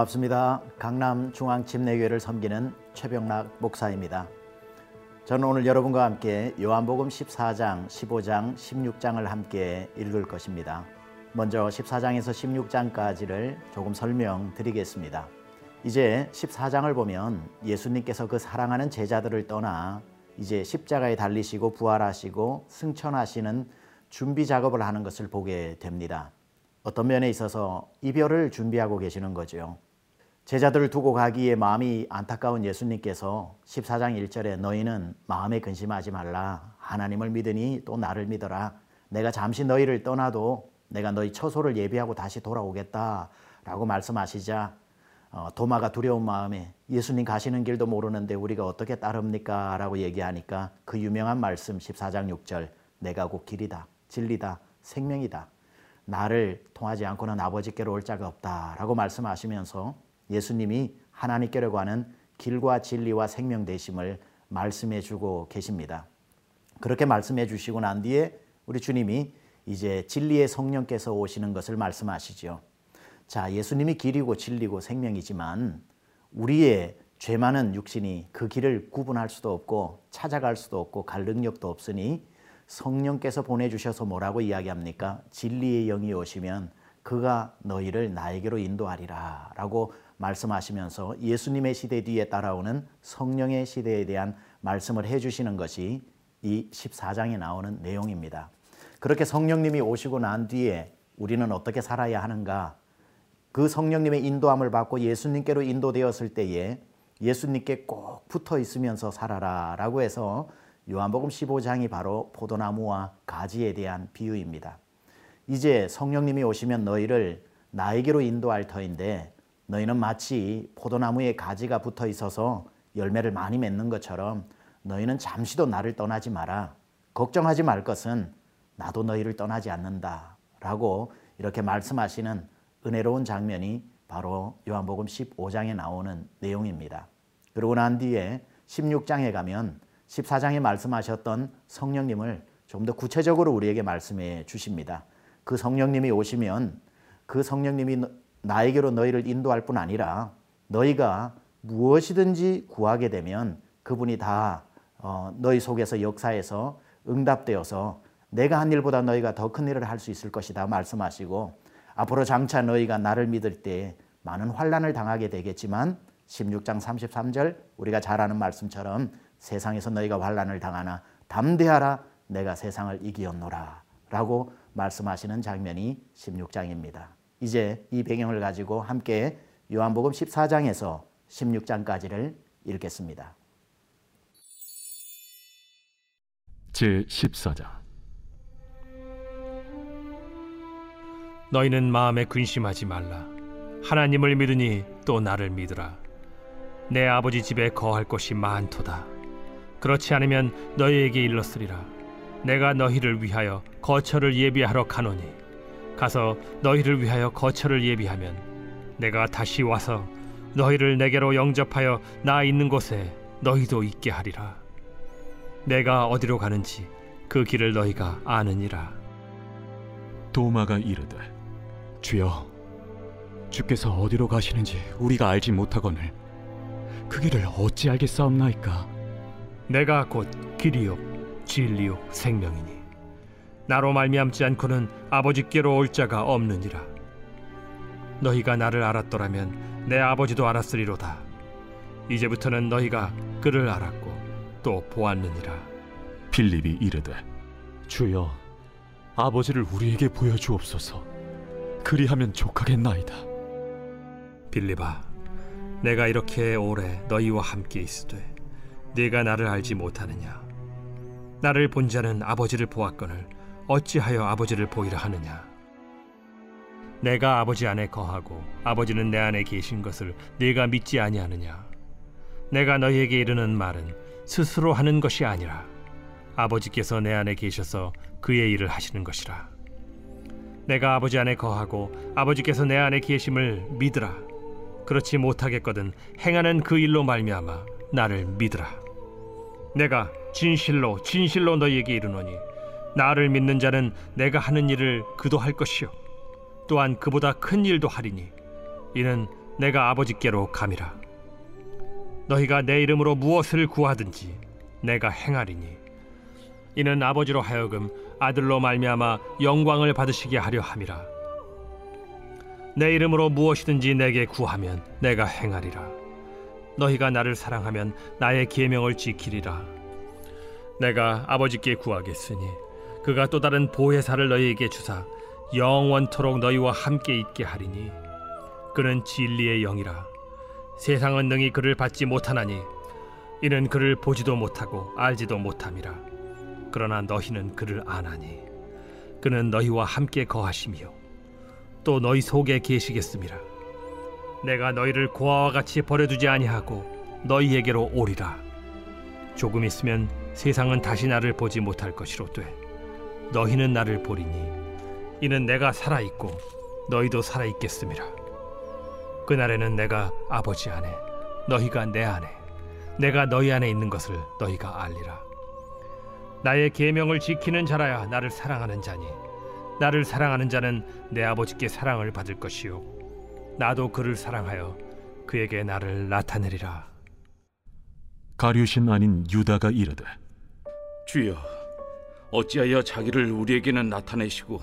반갑습니다. 강남 중앙침례교회를 섬기는 최병락 목사입니다. 저는 오늘 여러분과 함께 요한복음 14장, 15장, 16장을 함께 읽을 것입니다. 먼저 14장에서 16장까지를 조금 설명드리겠습니다. 이제 14장을 보면 예수님께서 그 사랑하는 제자들을 떠나 이제 십자가에 달리시고 부활하시고 승천하시는 준비 작업을 하는 것을 보게 됩니다. 어떤 면에 있어서 이별을 준비하고 계시는 거죠. 제자들을 두고 가기에 마음이 안타까운 예수님께서 14장 1절에 너희는 마음에 근심하지 말라. 하나님을 믿으니 또 나를 믿어라. 내가 잠시 너희를 떠나도 내가 너희 처소를 예비하고 다시 돌아오겠다. 라고 말씀하시자 어, 도마가 두려운 마음에 예수님 가시는 길도 모르는데 우리가 어떻게 따릅니까? 라고 얘기하니까 그 유명한 말씀 14장 6절 내가 곧 길이다. 진리다. 생명이다. 나를 통하지 않고는 아버지께로 올 자가 없다 라고 말씀하시면서 예수님이 하나님께로 가는 길과 진리와 생명 되심을 말씀해 주고 계십니다. 그렇게 말씀해 주시고 난 뒤에 우리 주님이 이제 진리의 성령께서 오시는 것을 말씀하시죠. 자, 예수님이 길이고 진리고 생명이지만 우리의 죄 많은 육신이 그 길을 구분할 수도 없고 찾아갈 수도 없고 갈 능력도 없으니 성령께서 보내주셔서 뭐라고 이야기합니까? 진리의 영이 오시면 그가 너희를 나에게로 인도하리라 라고 말씀하시면서 예수님의 시대 뒤에 따라오는 성령의 시대에 대한 말씀을 해주시는 것이 이 14장에 나오는 내용입니다. 그렇게 성령님이 오시고 난 뒤에 우리는 어떻게 살아야 하는가? 그 성령님의 인도함을 받고 예수님께로 인도되었을 때에 예수님께 꼭 붙어 있으면서 살아라 라고 해서 요한복음 15장이 바로 포도나무와 가지에 대한 비유입니다. 이제 성령님이 오시면 너희를 나에게로 인도할 터인데 너희는 마치 포도나무에 가지가 붙어 있어서 열매를 많이 맺는 것처럼 너희는 잠시도 나를 떠나지 마라. 걱정하지 말 것은 나도 너희를 떠나지 않는다. 라고 이렇게 말씀하시는 은혜로운 장면이 바로 요한복음 15장에 나오는 내용입니다. 그러고 난 뒤에 16장에 가면 14장에 말씀하셨던 성령님을 좀 더 구체적으로 우리에게 말씀해 주십니다. 그 성령님이 오시면 그 성령님이 나에게로 너희를 인도할 뿐 아니라 너희가 무엇이든지 구하게 되면 그분이 다 어, 너희 속에서 역사에서 응답되어서 내가 한 일보다 너희가 더 큰 일을 할 수 있을 것이다 말씀하시고 앞으로 장차 너희가 나를 믿을 때 많은 환란을 당하게 되겠지만 16장 33절 우리가 잘 아는 말씀처럼 세상에서 너희가 환란을 당하나 담대하라 내가 세상을 이기었노라 라고 말씀하시는 장면이 16장입니다. 이제 이 배경을 가지고 함께 요한복음 14장에서 16장까지를 읽겠습니다. 제 14장. 너희는 마음에 근심하지 말라. 하나님을 믿으니 또 나를 믿으라. 내 아버지 집에 거할 곳이 많도다. 그렇지 않으면 너희에게 일렀으리라. 내가 너희를 위하여 거처를 예비하러 가노니 가서 너희를 위하여 거처를 예비하면 내가 다시 와서 너희를 내게로 영접하여 나 있는 곳에 너희도 있게 하리라. 내가 어디로 가는지 그 길을 너희가 아느니라. 도마가 이르되 주여 주께서 어디로 가시는지 우리가 알지 못하거늘 그 길을 어찌 알겠사옵나이까? 내가 곧 길이요 진리요 생명이니 나로 말미암지 않고는 아버지께로 올 자가 없느니라. 너희가 나를 알았더라면 내 아버지도 알았으리로다. 이제부터는 너희가 그를 알았고 또 보았느니라. 빌립이 이르되 주여 아버지를 우리에게 보여주옵소서. 그리하면 족하겠나이다. 빌립아 내가 이렇게 오래 너희와 함께 있으되 네가 나를 알지 못하느냐? 나를 본 자는 아버지를 보았거늘 어찌하여 아버지를 보이라 하느냐? 내가 아버지 안에 거하고 아버지는 내 안에 계신 것을 네가 믿지 아니하느냐? 내가 너희에게 이르는 말은 스스로 하는 것이 아니라 아버지께서 내 안에 계셔서 그의 일을 하시는 것이라. 내가 아버지 안에 거하고 아버지께서 내 안에 계심을 믿으라. 그렇지 못하겠거든 행하는 그 일로 말미암아 나를 믿으라. 내가 진실로 진실로 너희에게 이르노니 나를 믿는 자는 내가 하는 일을 그도 할 것이요. 또한 그보다 큰 일도 하리니 이는 내가 아버지께로 감이라. 너희가 내 이름으로 무엇을 구하든지 내가 행하리니 이는 아버지로 하여금 아들로 말미암아 영광을 받으시게 하려 함이라. 내 이름으로 무엇이든지 내게 구하면 내가 행하리라. 너희가 나를 사랑하면 나의 계명을 지키리라. 내가 아버지께 구하겠으니 그가 또 다른 보혜사를 너희에게 주사 영원토록 너희와 함께 있게 하리니. 그는 진리의 영이라. 세상은 능히 그를 받지 못하나니 이는 그를 보지도 못하고 알지도 못함이라. 그러나 너희는 그를 아나니 그는 너희와 함께 거하시며 또 너희 속에 계시겠음이라 내가 너희를 고아와 같이 버려두지 아니하고 너희에게로 오리라. 조금 있으면 세상은 다시 나를 보지 못할 것이로되 너희는 나를 보리니 이는 내가 살아 있고 너희도 살아 있겠음이라 그날에는 내가 아버지 안에 너희가 내 안에 내가 너희 안에 있는 것을 너희가 알리라. 나의 계명을 지키는 자라야 나를 사랑하는 자니 나를 사랑하는 자는 내 아버지께 사랑을 받을 것이요 나도 그를 사랑하여 그에게 나를 나타내리라. 가룟신 아닌 유다가 이르되 주여, 어찌하여 자기를 우리에게는 나타내시고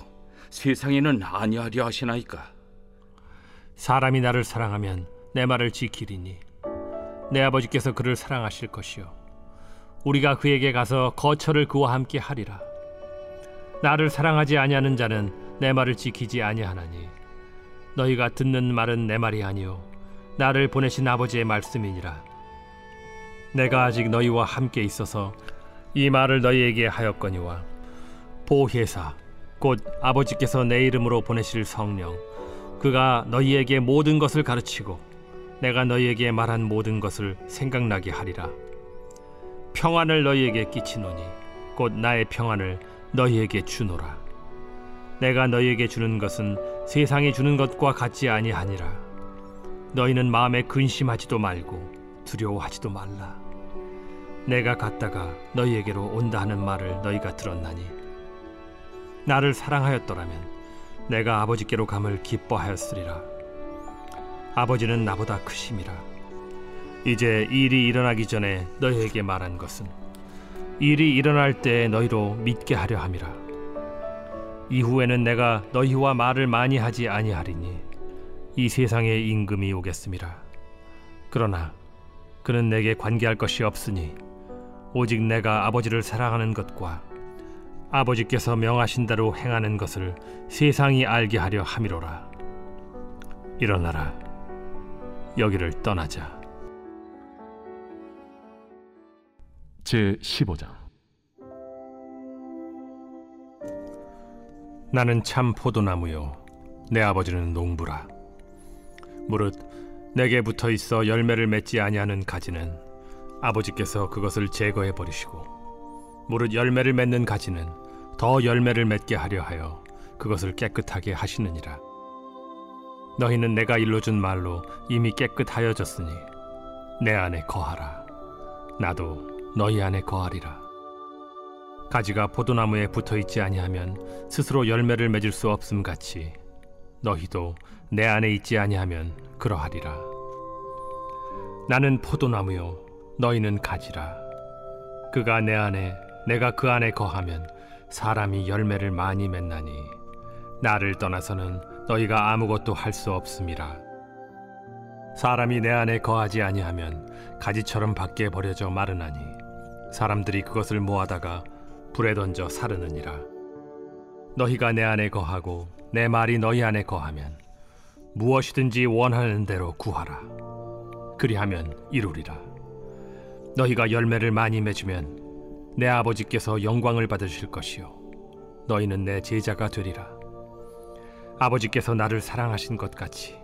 세상에는 아니하려 하시나이까? 사람이 나를 사랑하면 내 말을 지키리니 내 아버지께서 그를 사랑하실 것이요. 우리가 그에게 가서 거처를 그와 함께 하리라. 나를 사랑하지 아니하는 자는 내 말을 지키지 아니하나니 너희가 듣는 말은 내 말이 아니요 나를 보내신 아버지의 말씀이니라. 내가 아직 너희와 함께 있어서 이 말을 너희에게 하였거니와 보혜사 곧 아버지께서 내 이름으로 보내실 성령. 그가 너희에게 모든 것을 가르치고 내가 너희에게 말한 모든 것을 생각나게 하리라. 평안을 너희에게 끼치노니 곧 나의 평안을 너희에게 주노라. 내가 너희에게 주는 것은 세상이 주는 것과 같지 아니하니라. 너희는 마음에 근심하지도 말고 두려워하지도 말라 내가 갔다가 너희에게로 온다 하는 말을 너희가 들었나니. 나를 사랑하였더라면 내가 아버지께로 감을 기뻐하였으리라. 아버지는 나보다 크심이라. 이제 일이 일어나기 전에 너희에게 말한 것은 일이 일어날 때 너희로 믿게 하려 함이라. 이후에는 내가 너희와 말을 많이 하지 아니하리니 이 세상에 임금이 오겠음이라 그러나 그는 내게 관계할 것이 없으니 오직 내가 아버지를 사랑하는 것과 아버지께서 명하신 대로 행하는 것을 세상이 알게 하려 함이로라. 일어나라. 여기를 떠나자. 제 15장. 나는 참 포도나무요. 내 아버지는 농부라. 무릇 내게 붙어 있어 열매를 맺지 아니하는 가지는 아버지께서 그것을 제거해 버리시고 무릇 열매를 맺는 가지는 더 열매를 맺게 하려 하여 그것을 깨끗하게 하시느니라. 너희는 내가 일러준 말로 이미 깨끗하여졌으니 내 안에 거하라. 나도 너희 안에 거하리라. 가지가 포도나무에 붙어 있지 아니하면 스스로 열매를 맺을 수 없음 같이 너희도 내 안에 있지 아니하면 그러하리라. 나는 포도나무요 너희는 가지라. 그가 내 안에 내가 그 안에 거하면 사람이 열매를 많이 맺나니 나를 떠나서는 너희가 아무것도 할 수 없음이라. 사람이 내 안에 거하지 아니하면 가지처럼 밖에 버려져 마르나니 사람들이 그것을 모아다가 불에 던져 사르느니라. 너희가 내 안에 거하고 내 말이 너희 안에 거하면 무엇이든지 원하는 대로 구하라. 그리하면 이루리라 너희가 열매를 많이 맺으면 내 아버지께서 영광을 받으실 것이요. 너희는 내 제자가 되리라. 아버지께서 나를 사랑하신 것 같이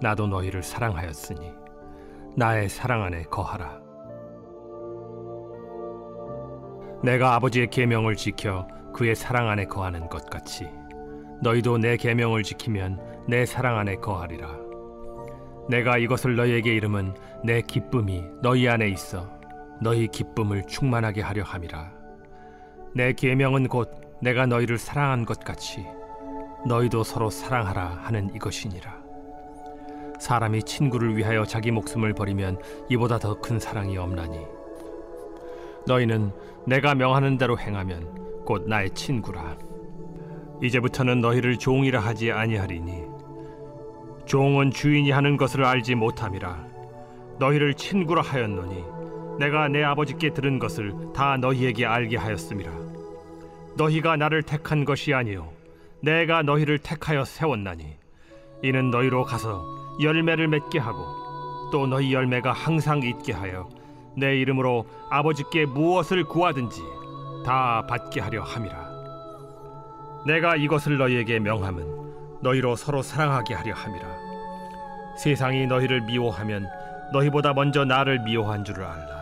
나도 너희를 사랑하였으니 나의 사랑 안에 거하라. 내가 아버지의 계명을 지켜 그의 사랑 안에 거하는 것 같이 너희도 내 계명을 지키면 내 사랑 안에 거하리라. 내가 이것을 너희에게 이름은 내 기쁨이 너희 안에 있어 너희 기쁨을 충만하게 하려 함이라. 내 계명은 곧 내가 너희를 사랑한 것 같이 너희도 서로 사랑하라 하는 이것이니라. 사람이 친구를 위하여 자기 목숨을 버리면 이보다 더 큰 사랑이 없나니. 너희는 내가 명하는 대로 행하면 곧 나의 친구라. 이제부터는 너희를 종이라 하지 아니하리니. 종은 주인이 하는 것을 알지 못함이라. 너희를 친구라 하였노니 내가 내 아버지께 들은 것을 다 너희에게 알게 하였음이라 너희가 나를 택한 것이 아니요 내가 너희를 택하여 세웠나니 이는 너희로 가서 열매를 맺게 하고 또 너희 열매가 항상 있게 하여 내 이름으로 아버지께 무엇을 구하든지 다 받게 하려 함이라. 내가 이것을 너희에게 명함은 너희로 서로 사랑하게 하려 함이라. 세상이 너희를 미워하면 너희보다 먼저 나를 미워한 줄을 알라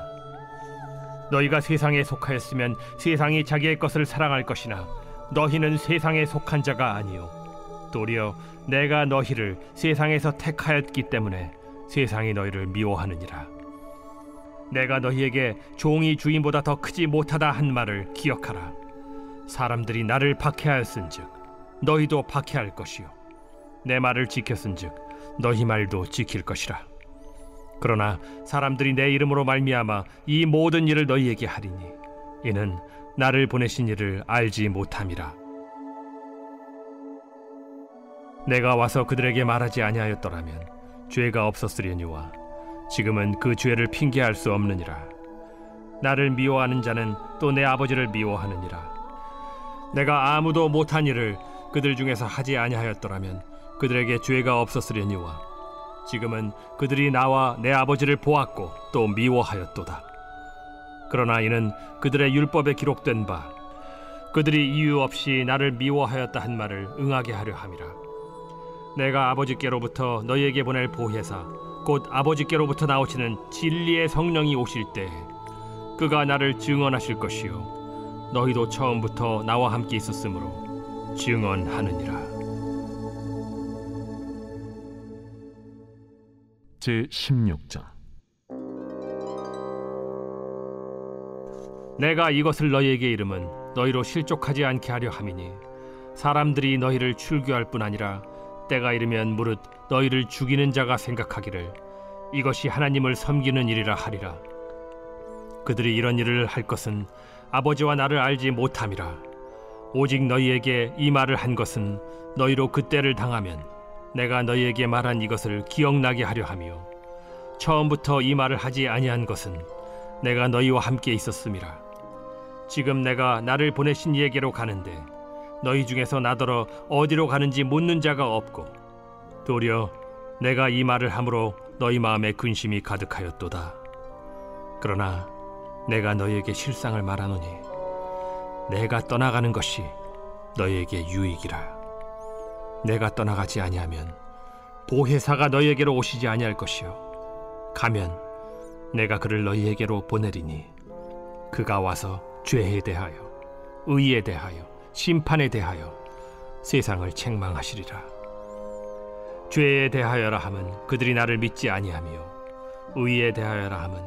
너희가 세상에 속하였으면 세상이 자기의 것을 사랑할 것이나 너희는 세상에 속한 자가 아니요. 도리어 내가 너희를 세상에서 택하였기 때문에 세상이 너희를 미워하느니라. 내가 너희에게 종이 주인보다 더 크지 못하다 한 말을 기억하라. 사람들이 나를 박해하였은즉 너희도 박해할 것이요. 내 말을 지켰은즉 너희 말도 지킬 것이라 그러나 사람들이 내 이름으로 말미암아 이 모든 일을 너희에게 하리니 이는 나를 보내신 이를 알지 못함이라. 내가 와서 그들에게 말하지 아니하였더라면 죄가 없었으려니와 지금은 그 죄를 핑계할 수 없느니라. 나를 미워하는 자는 또 내 아버지를 미워하느니라. 내가 아무도 못한 일을 그들 중에서 하지 아니하였더라면 그들에게 죄가 없었으려니와 지금은 그들이 나와 내 아버지를 보았고 또 미워하였도다. 그러나 이는 그들의 율법에 기록된 바 그들이 이유 없이 나를 미워하였다 한 말을 응하게 하려 함이라. 내가 아버지께로부터 너희에게 보낼 보혜사 곧 아버지께로부터 나오시는 진리의 성령이 오실 때 그가 나를 증언하실 것이요 너희도 처음부터 나와 함께 있었으므로 증언하느니라. 제 16장 내가 이것을 너희에게 이름은 너희로 실족하지 않게 하려 함이니 사람들이 너희를 출교할 뿐 아니라 때가 이르면 무릇 너희를 죽이는 자가 생각하기를 이것이 하나님을 섬기는 일이라 하리라. 그들이 이런 일을 할 것은 아버지와 나를 알지 못함이라. 오직 너희에게 이 말을 한 것은 너희로 그때를 당하면 내가 너희에게 말한 이것을 기억나게 하려 하며 처음부터 이 말을 하지 아니한 것은 내가 너희와 함께 있었음이라. 지금 내가 나를 보내신 이에게로 가는데 너희 중에서 나더러 어디로 가는지 묻는 자가 없고 도리어 내가 이 말을 함으로 너희 마음에 근심이 가득하였도다. 그러나 내가 너희에게 실상을 말하노니 내가 떠나가는 것이 너희에게 유익이라 내가 떠나가지 아니하면 보혜사가 너희에게로 오시지 아니할 것이요. 가면 내가 그를 너희에게로 보내리니 그가 와서 죄에 대하여 의에 대하여 심판에 대하여 세상을 책망하시리라. 죄에 대하여라 함은 그들이 나를 믿지 아니하며 의에 대하여라 함은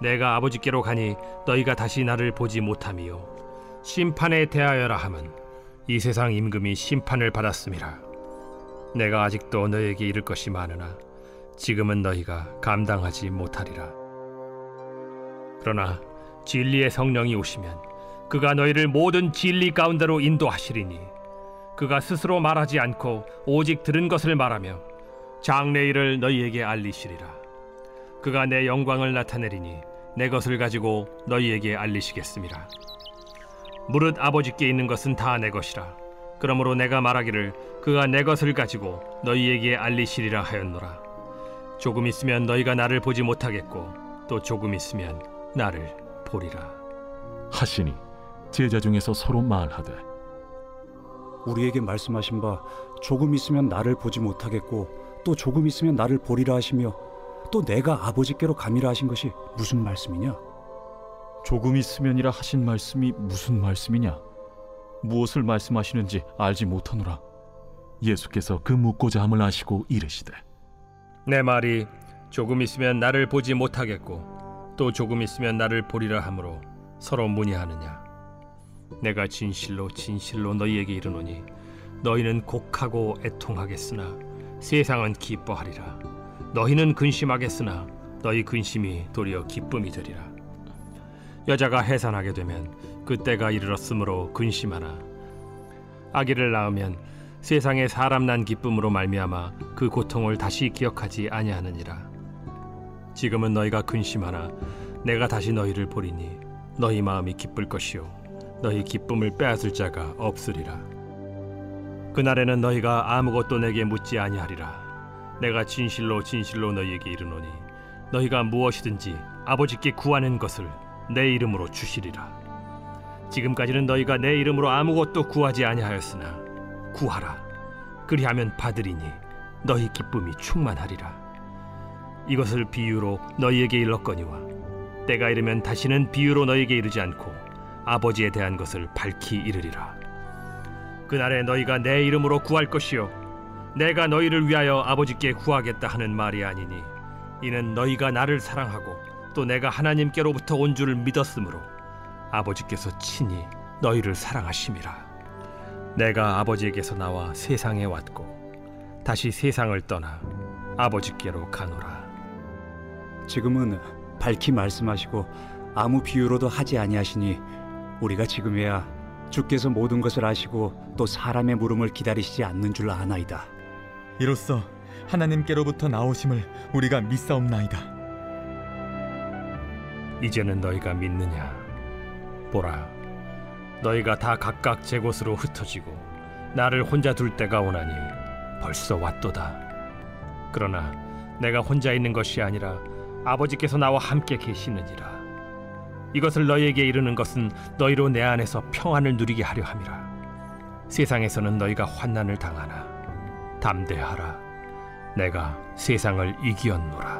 내가 아버지께로 가니 너희가 다시 나를 보지 못하며 심판에 대하여라 함은 이 세상 임금이 심판을 받았음이라 내가 아직도 너희에게 이를 것이 많으나 지금은 너희가 감당하지 못하리라. 그러나 진리의 성령이 오시면 그가 너희를 모든 진리 가운데로 인도하시리니 그가 스스로 말하지 않고 오직 들은 것을 말하며 장래일을 너희에게 알리시리라. 그가 내 영광을 나타내리니 내 것을 가지고 너희에게 알리시겠습니다. 무릇 아버지께 있는 것은 다 내 것이라 그러므로 내가 말하기를 그가 내 것을 가지고 너희에게 알리시리라 하였노라 조금 있으면 너희가 나를 보지 못하겠고 또 조금 있으면 나를 보리라 하시니 제자 중에서 서로 말하되 우리에게 말씀하신 바 조금 있으면 나를 보지 못하겠고 또 조금 있으면 나를 보리라 하시며 또 내가 아버지께로 감이라 하신 것이 무슨 말씀이냐? 조금 있으면이라 하신 말씀이 무슨 말씀이냐? 무엇을 말씀하시는지 알지 못하노라. 예수께서 그 묻고자 함을 아시고 이르시되 내 말이 조금 있으면 나를 보지 못하겠고 또 조금 있으면 나를 보리라 하므로 서로 문의하느냐 내가 진실로 진실로 너희에게 이르노니 너희는 곡하고 애통하겠으나 세상은 기뻐하리라 너희는 근심하겠으나 너희 근심이 도리어 기쁨이 되리라. 여자가 해산하게 되면 그때가 이르렀으므로 근심하나 아기를 낳으면 세상에 사람 난 기쁨으로 말미암아 그 고통을 다시 기억하지 아니하느니라. 지금은 너희가 근심하나 내가 다시 너희를 보리니 너희 마음이 기쁠 것이요 너희 기쁨을 빼앗을 자가 없으리라. 그날에는 너희가 아무것도 내게 묻지 아니하리라. 내가 진실로 진실로 너희에게 이르노니 너희가 무엇이든지 아버지께 구하는 것을 내 이름으로 주시리라. 지금까지는 너희가 내 이름으로 아무것도 구하지 아니하였으나 구하라. 그리하면 받으리니 너희 기쁨이 충만하리라. 이것을 비유로 너희에게 일렀거니와 때가 이르면 다시는 비유로 너희에게 이르지 않고 아버지에 대한 것을 밝히 이르리라. 그날에 너희가 내 이름으로 구할 것이요 내가 너희를 위하여 아버지께 구하겠다 하는 말이 아니니 이는 너희가 나를 사랑하고 또 내가 하나님께로부터 온 줄을 믿었으므로 아버지께서 친히 너희를 사랑하심이라. 내가 아버지에게서 나와 세상에 왔고 다시 세상을 떠나 아버지께로 가노라. 지금은 밝히 말씀하시고 아무 비유로도 하지 아니하시니 우리가 지금에야 주께서 모든 것을 아시고 또 사람의 물음을 기다리시지 않는 줄 아나이다. 이로써 하나님께로부터 나오심을 우리가 믿사옵나이다. 이제는 너희가 믿느냐? 보라, 너희가 다 각각 제 곳으로 흩어지고 나를 혼자 둘 때가 오나니 벌써 왔도다. 그러나 내가 혼자 있는 것이 아니라 아버지께서 나와 함께 계시느니라. 이것을 너희에게 이르는 것은 너희로 내 안에서 평안을 누리게 하려 함이라. 세상에서는 너희가 환난을 당하나 담대하라. 내가 세상을 이기었노라.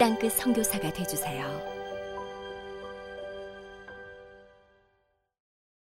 땅끝 선교사가 되주세요.